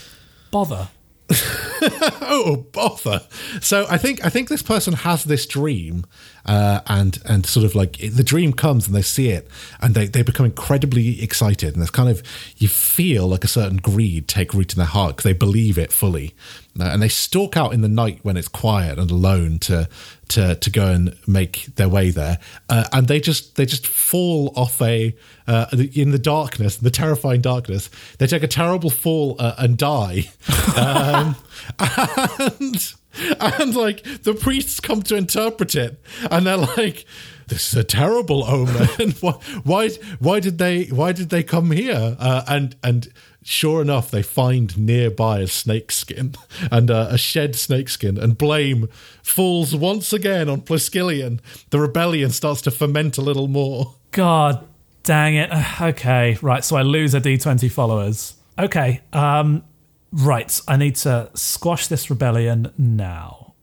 Bother. oh bother so i think i think this person has this dream uh, and and sort of like the dream comes and they see it and they, they become incredibly excited and there's kind of you feel like a certain greed take root in their heart because they believe it fully Uh, and they stalk out in the night when it's quiet and alone to to to go and make their way there. Uh, and they just they just fall off a uh, in the darkness the terrifying darkness they take a terrible fall uh, and die. Um, and and like the priests come to interpret it and they're like this is a terrible omen. Why, why why did they why did they come here? Uh, and and sure enough they find nearby a snake skin and uh, a shed snake skin and blame falls once again on Pliskillian the rebellion starts to ferment a little more God dang it. Okay, right. So I lose a d20 followers. Okay, um, right. I need to squash this rebellion now.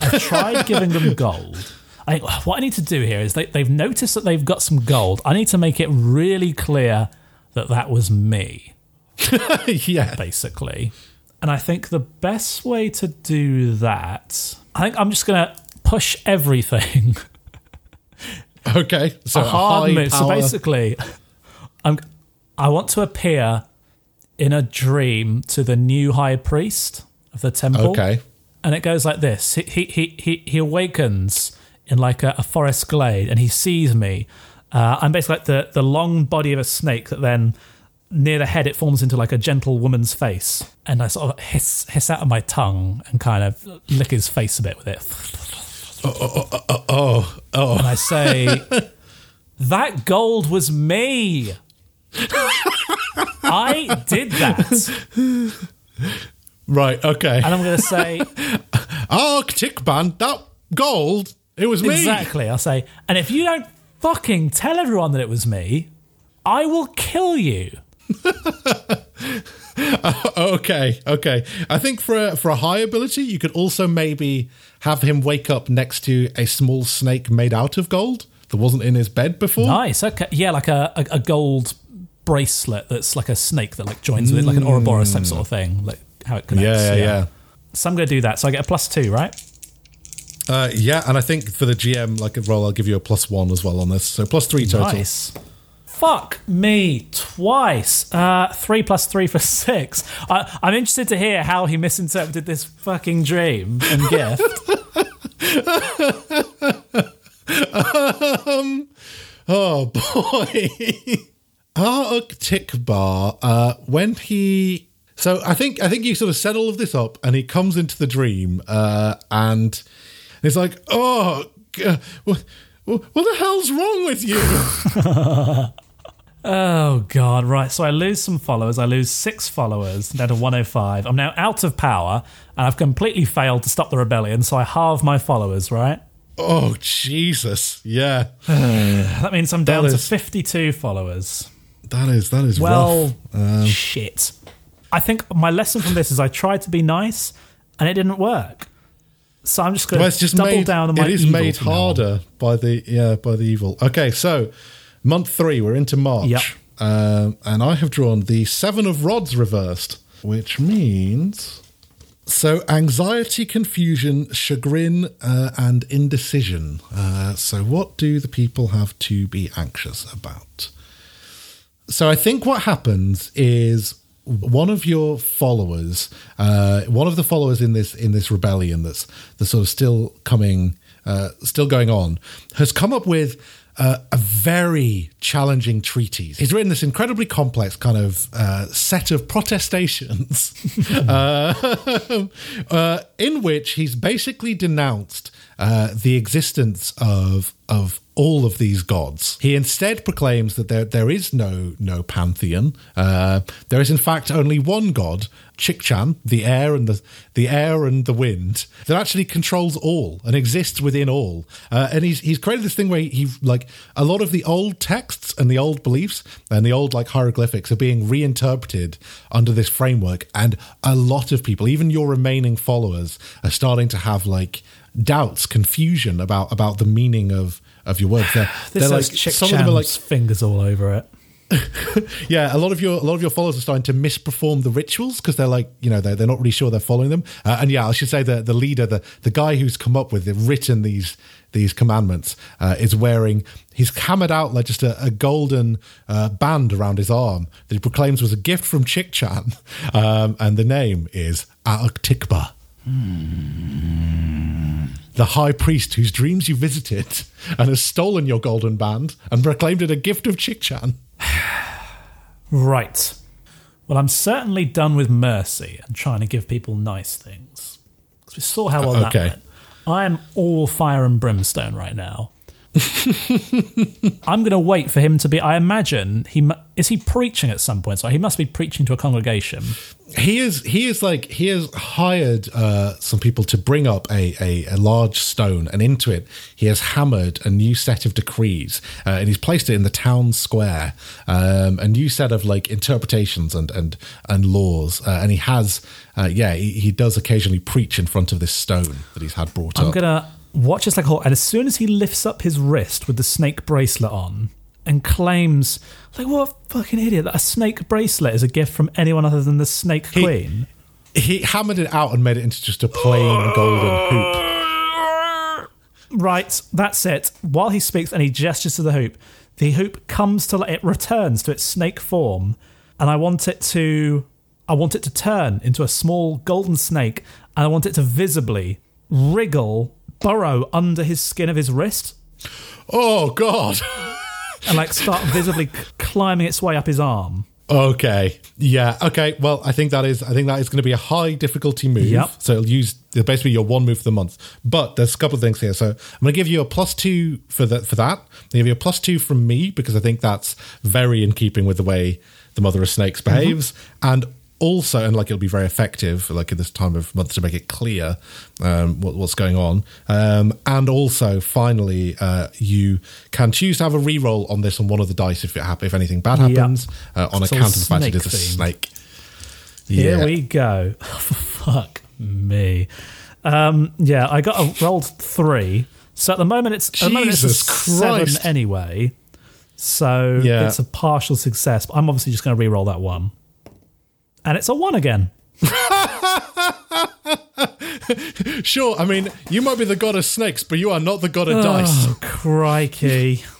I tried giving them gold. I, what I need to do here is they, they've noticed that they've got some gold. I need to make it really clear that that was me, yeah basically. And I think the best way to do that, I think I'm just going to push everything. Okay, so a hard move. So basically, I'm I want to appear in a dream to the new high priest of the temple. Okay. and it goes like this: he he he he, he awakens in like a, a forest glade, and he sees me. Uh, I'm basically like the the long body of a snake that then. Near the head, it forms into like a gentle woman's face, and I sort of hiss hiss out of my tongue and kind of lick his face a bit with it. Oh, oh, oh, oh! oh, oh. and I say, "That gold was me. I did that." right. Okay. And I'm going to say, Arctic band, that gold, it was me. exactly. I'll say, and if you don't fucking tell everyone that it was me, I will kill you. Okay, okay. I think for a, for a high ability, you could also maybe have him wake up next to a small snake made out of gold that wasn't in his bed before. Nice. Okay. Yeah, like a, a, a gold bracelet that's like a snake that like joins with it, like an Ouroboros type sort of thing, like how it connects. Yeah, yeah, yeah. So I'm going to do that. So I get a plus two, right? Uh, yeah, and I think for the GM like a roll, I'll give you a plus one as well on this, so plus three total. Nice. Fuck me twice. Uh, three plus three for six. I, I'm interested to hear how he misinterpreted this fucking dream and gift. Oh boy, Arctic Bar. Uh, when he, so I think I think you sort of set all of this up, and he comes into the dream, uh, and it's like, "Oh, g- what, the hell's wrong with you?" Oh god, right. So I lose some followers. I lose six followers down to 105. I'm now out of power, and I've completely failed to stop the rebellion. So I halve my followers. Right. oh Jesus, yeah, That means I'm down That to 52 followers. that is that is Well, rough. Um, shit. I think my lesson from this is I tried to be nice, and it didn't work. So I'm just going Well, to double made, down on my It is made from now on. harder by the yeah by the evil. Okay, so month three, we're into March, Yep. um, and I have drawn the seven of rods reversed, which means so anxiety, confusion, chagrin, uh, and indecision. Uh, so what do the people have to be anxious about? So I think what happens is one of your followers, uh, one of the followers in this in this rebellion that's that's sort of still coming, uh, still going on, has come up with. Uh, a very challenging treaties. He's written this incredibly complex kind of uh, set of protestations, uh, uh, in which he's basically denounced uh, the existence of of all of these gods. He instead proclaims that there there is no no pantheon. Uh, there is in fact only one god, Chikchan, the air and the the air and the wind, that actually controls all and exists within all. Uh, and he's he's created this thing where he, he like a lot of the old texts and the old beliefs and the old like hieroglyphics are being reinterpreted under this framework, and a lot of people, even your remaining followers, are starting to have like doubts, confusion about about the meaning of of your words. They're, they're like some of them are like fingers all over it. yeah, a lot of your a lot of your followers are starting to misperform the rituals because they're like you know they're, they're not really sure they're following them. Uh, and yeah, I should say the the leader, the the guy who's come up with it, written these these commandments, uh, is wearing he's hammered out like just a, a golden uh, band around his arm that he proclaims was a gift from Chikchan, um, and the name is Aaktikba. The high priest whose dreams you visited and has stolen your golden band and proclaimed it a gift of Chikchan. Right. Well, I'm certainly done with mercy and trying to give people nice things. Because we saw how well Okay. that went. I am all fire and brimstone right now. I'm going to wait for him to be. I imagine he is he preaching at some point. So he must be preaching to a congregation. he is he is like he has hired uh, some people to bring up a, a, a large stone and into it he has hammered a new set of decrees uh, and he's placed it in the town square um, a new set of like interpretations and and and laws uh, and he has uh, yeah he, he does occasionally preach in front of this stone that he's had brought I'm up gonna watch this like a hawk, and as soon as he lifts up his wrist with the snake bracelet on and claims, like, what a fucking idiot, that a snake bracelet is a gift from anyone other than the Snake Queen. he hammered it out and made it into just a plain golden hoop Right, that's it. While he speaks and he gestures to the hoop, the hoop comes to it returns to its snake form, and I want it to I want it to turn into a small golden snake, and I want it to visibly wriggle, burrow under his skin of his wrist, Oh God. and like start visibly climbing its way up his arm. Okay. Yeah. Okay. Well, I think that is. I think that is going to be a high difficulty move. Yep. So it'll use it'll basically your one move for the month. But there's a couple of things here. So I'm going to give you a plus two for that. For that, I'm going to give you a plus two from me because I think that's very in keeping with the way the Mother of Snakes mm-hmm. behaves, and also, and like it'll be very effective, like at this time of month to make it clear um, what, what's going on. Um, and also, finally, uh, you can choose to have a re-roll on this on one of the dice if it hap- if anything bad Yep. happens uh, on It's account of the fact it is a snake. Here Yeah. we go. Fuck me. Um, yeah, I got a rolled three. So at the moment it's the moment it's Jesus seven anyway. So Yeah. it's a partial success. But I'm obviously just going to re-roll that one, and it's a one again. Sure, I mean, you might be the god of snakes, but you are not the god of dice. Oh crikey!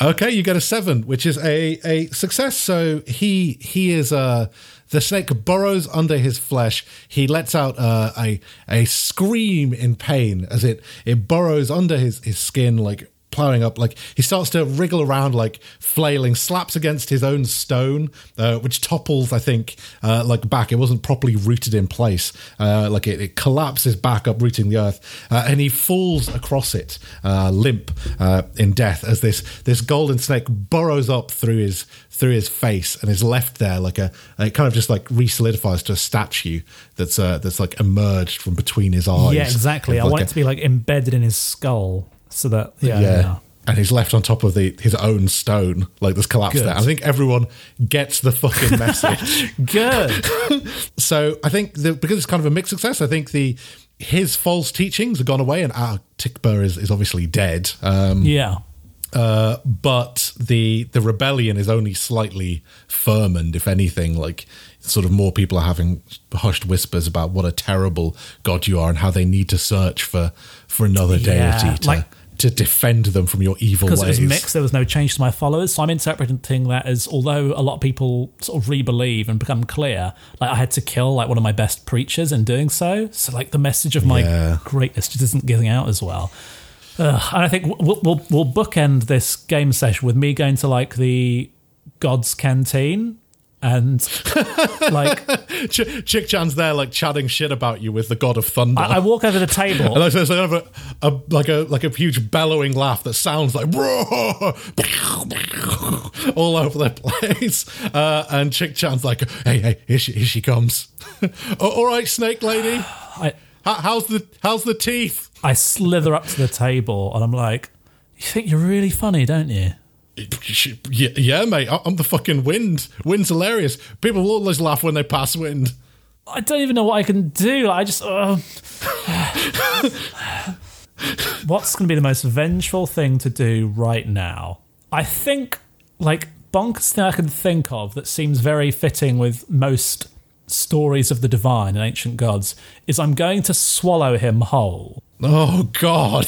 Okay, you get a seven, which is a, a success. So he he is uh the snake burrows under his flesh. He lets out uh, a a scream in pain as it it burrows under his his skin like plowing up like he starts to wriggle around like flailing slaps against his own stone uh, which topples i think uh, like back. It wasn't properly rooted in place. Uh, like it, it collapses back uprooting the earth. Uh, and he falls across it uh, limp uh, in death as this this golden snake burrows up through his through his face and is left there like a it kind of just like re-solidifies to a statue that's uh, that's like emerged from between his eyes. Yeah, exactly. I Like want a- it to be like embedded in his skull, so that yeah, yeah. yeah. And he's left on top of the his own stone, like this collapse Good. there. I think everyone gets the fucking message. Good. so I think the, because it's kind of a mixed success, I think the his false teachings have gone away, and ah, Tikba is, is obviously dead. Um, yeah. uh, but the the rebellion is only slightly firmened, if anything. Like sort of more people are having hushed whispers about what a terrible god you are, and how they need to search for for another Yeah, deity to like- to defend them from your evil ways. because it was mixed, there was no change to my followers. So I'm interpreting that as although a lot of people sort of re-believe and become clear, like I had to kill like one of my best preachers in doing so. So like the message of my Yeah. greatness just isn't getting out as well. Ugh, and I think we'll, we'll we'll bookend this game session with me going to like the God's Canteen and like Ch- Chick Chan's there, like chatting shit about you with the god of thunder. I, I walk over the table. and there's there's a, a, like a like a huge bellowing laugh that sounds like all over the place. Uh, and Chick Chan's like, "Hey, hey, here she, here she comes. All right, Snake Lady, I, How, how's the how's the teeth? I slither up to the table and I'm like, "You think you're really funny, don't you?" Yeah, yeah, mate. I'm the fucking wind. Wind's hilarious. People will always laugh when they pass wind. I don't even know what I can do. I just. Uh, what's going to be the most vengeful thing to do right now? I think, like, bonkers thing I can think of that seems very fitting with most stories of the divine and ancient gods is I'm going to swallow him whole. Oh God!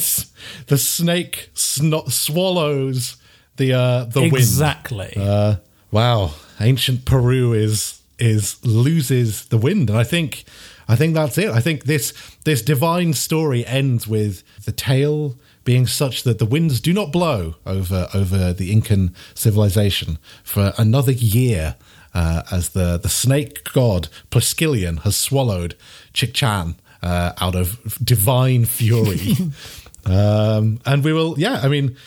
The snake sno- swallows the uh, the wind. exactly. Uh, wow, ancient Peru is is loses the wind, and I think I think that's it. I think this this divine story ends with the tale being such that the winds do not blow over over the Incan civilization for another year. Uh, as the, the snake god Pliskelion has swallowed Chikchan uh, out of divine fury. Um, and we will, yeah, I mean,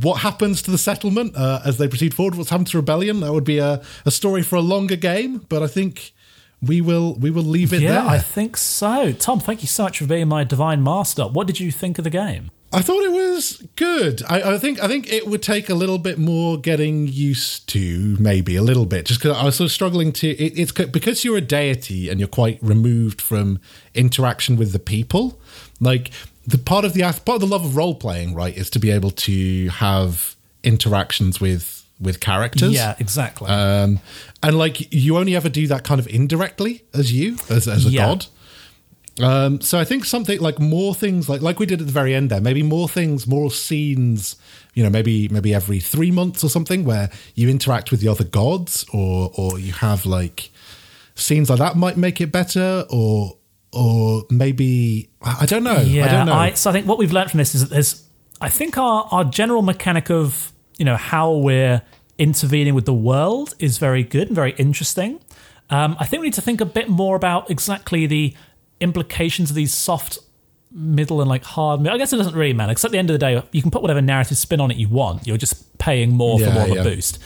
what happens to the settlement uh, as they proceed forward? What's happened to rebellion? That would be a, a story for a longer game, but I think we will we will leave it yeah, there. I think so. Tom, thank you so much for being my divine master. What did you think of the game? I thought it was good. I, I think I think it would take a little bit more getting used to, maybe a little bit, just because I was sort of struggling to. It, it's because you're a deity and you're quite removed from interaction with the people. Like the part of the part of the love of role playing, right, is to be able to have interactions with with characters. Yeah, exactly. Um, and like you only ever do that kind of indirectly as you, as, as a Yeah. god. Um, so I think something like more things like like we did at the very end there, maybe more things, more scenes, you know, maybe maybe every three months or something where you interact with the other gods or or you have like scenes like that might make it better or or maybe I don't know. Yeah, I don't know. I, so I think what we've learned from this is that there's, I think our our general mechanic of you know how we're intervening with the world is very good and very interesting. Um, I think we need to think a bit more about exactly the implications of these soft, middle, and like hard. I guess it doesn't really matter because at the end of the day, you can put whatever narrative spin on it you want. You're just paying more for more of yeah. a boost.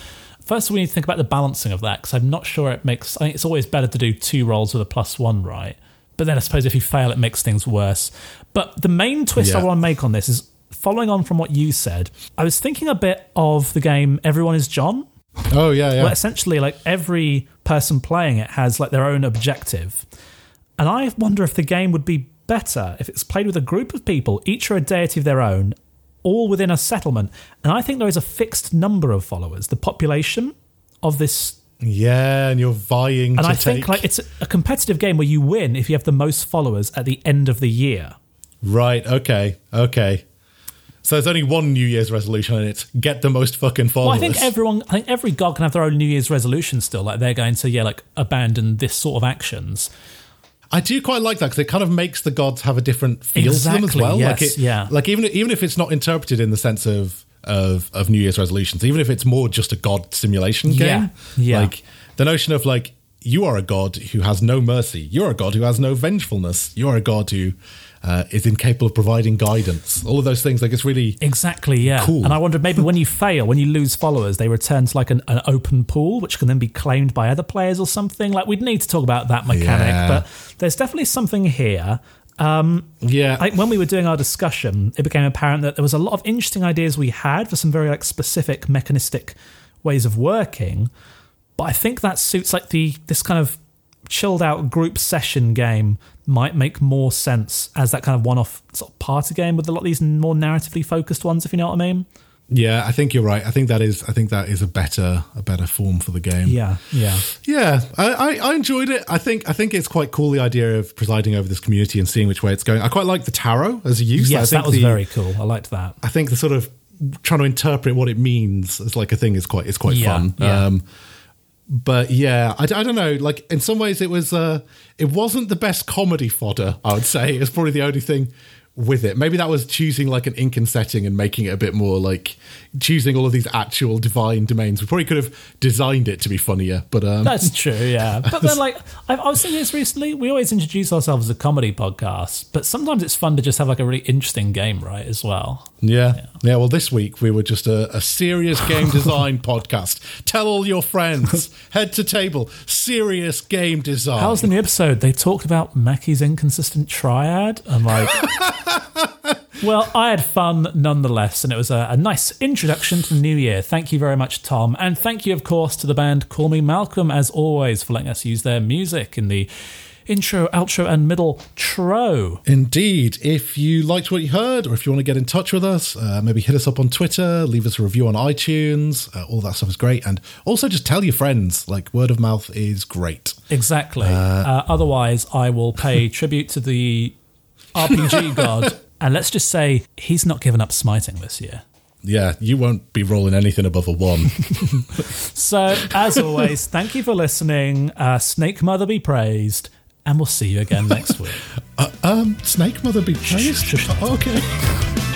First, we need to think about the balancing of that because I'm not sure it makes. I think it's always better to do two rolls with a plus one, right? But then I suppose if you fail, it makes things worse. But the main twist I want to make on this is following on from what you said. I was thinking a bit of the game Everyone is John, oh yeah, yeah. where essentially like every person playing it has like their own objective. And I wonder if the game would be better if it's played with a group of people, each are a deity of their own, all within a settlement. And I think there is a fixed number of followers, the population of this. Yeah, and you're vying And I take think like it's a competitive game where you win if you have the most followers at the end of the year. Right, okay, okay. So there's only one New Year's resolution and it's get the most fucking followers. Well, I think everyone, I think every god can have their own New Year's resolution still. Like they're going to, yeah, like abandon this sort of actions. I do quite like that because it kind of makes the gods have a different feel to them as Exactly, well. like it, yeah. Like even even if it's not interpreted in the sense of of of New Year's resolutions, even if it's more just a god simulation Yeah, game, yeah. like the notion of like you are a god who has no mercy, you're a god who has no vengefulness, you are a god who uh, is incapable of providing guidance. All of those things, like it's really Exactly, yeah. Cool. And I wonder maybe when you fail, when you lose followers, they return to like an, an open pool, which can then be claimed by other players or something. Like we'd need to talk about that mechanic, Yeah. but there's definitely something here. Um, yeah. Like when we were doing our discussion, it became apparent that there was a lot of interesting ideas we had for some very like specific mechanistic ways of working. But I think that suits like the this kind of chilled out group session game might make more sense as that kind of one off sort of party game with a lot of these more narratively focused ones, if you know what I mean. Yeah, I think you're right. I think that is I think that is a better a better form for the game. Yeah, yeah. Yeah, I, I, I enjoyed it. I think I think it's quite cool the idea of presiding over this community and seeing which way it's going. I quite like the tarot as a use. I Yes, think that was the, very cool. I liked that. I think the sort of trying to interpret what it means as like a thing is quite is quite Yeah, fun. yeah. Um, but yeah, I, I don't know. Like in some ways, it was uh, it wasn't the best comedy fodder. I would say it's probably the only thing with it. Maybe that was choosing like an Incan setting and making it a bit more like choosing all of these actual divine domains. We probably could have designed it to be funnier, but um, That's true, yeah. But then, like, I, I was thinking this recently. We always introduce ourselves as a comedy podcast, but sometimes it's fun to just have like a really interesting game, right? As well. Yeah. yeah. well, this week we were just a, a serious game design podcast. Tell all your friends. Head to table. Serious game design. How's the new episode? They talked about Mackie's inconsistent triad. I'm like, well, I had fun nonetheless, and it was a, a nice introduction to the new year. Thank you very much, Tom, and thank you, of course, to the band Call Me Malcolm, as always, for letting us use their music in the intro, outro, and middle tro. Indeed. If you liked what you heard, or if you want to get in touch with us, uh, maybe hit us up on Twitter, leave us a review on iTunes. Uh, all that stuff is great. And also just tell your friends. Like, word of mouth is great. Exactly. Uh, otherwise, I will pay tribute to the RPG god, and let's just say he's not given up smiting this year. Yeah, you won't be rolling anything above a one. So, as always, thank you for listening. Uh, Snake Mother be praised, and we'll see you again next week. um, Snake Mother be praised. shh. Okay.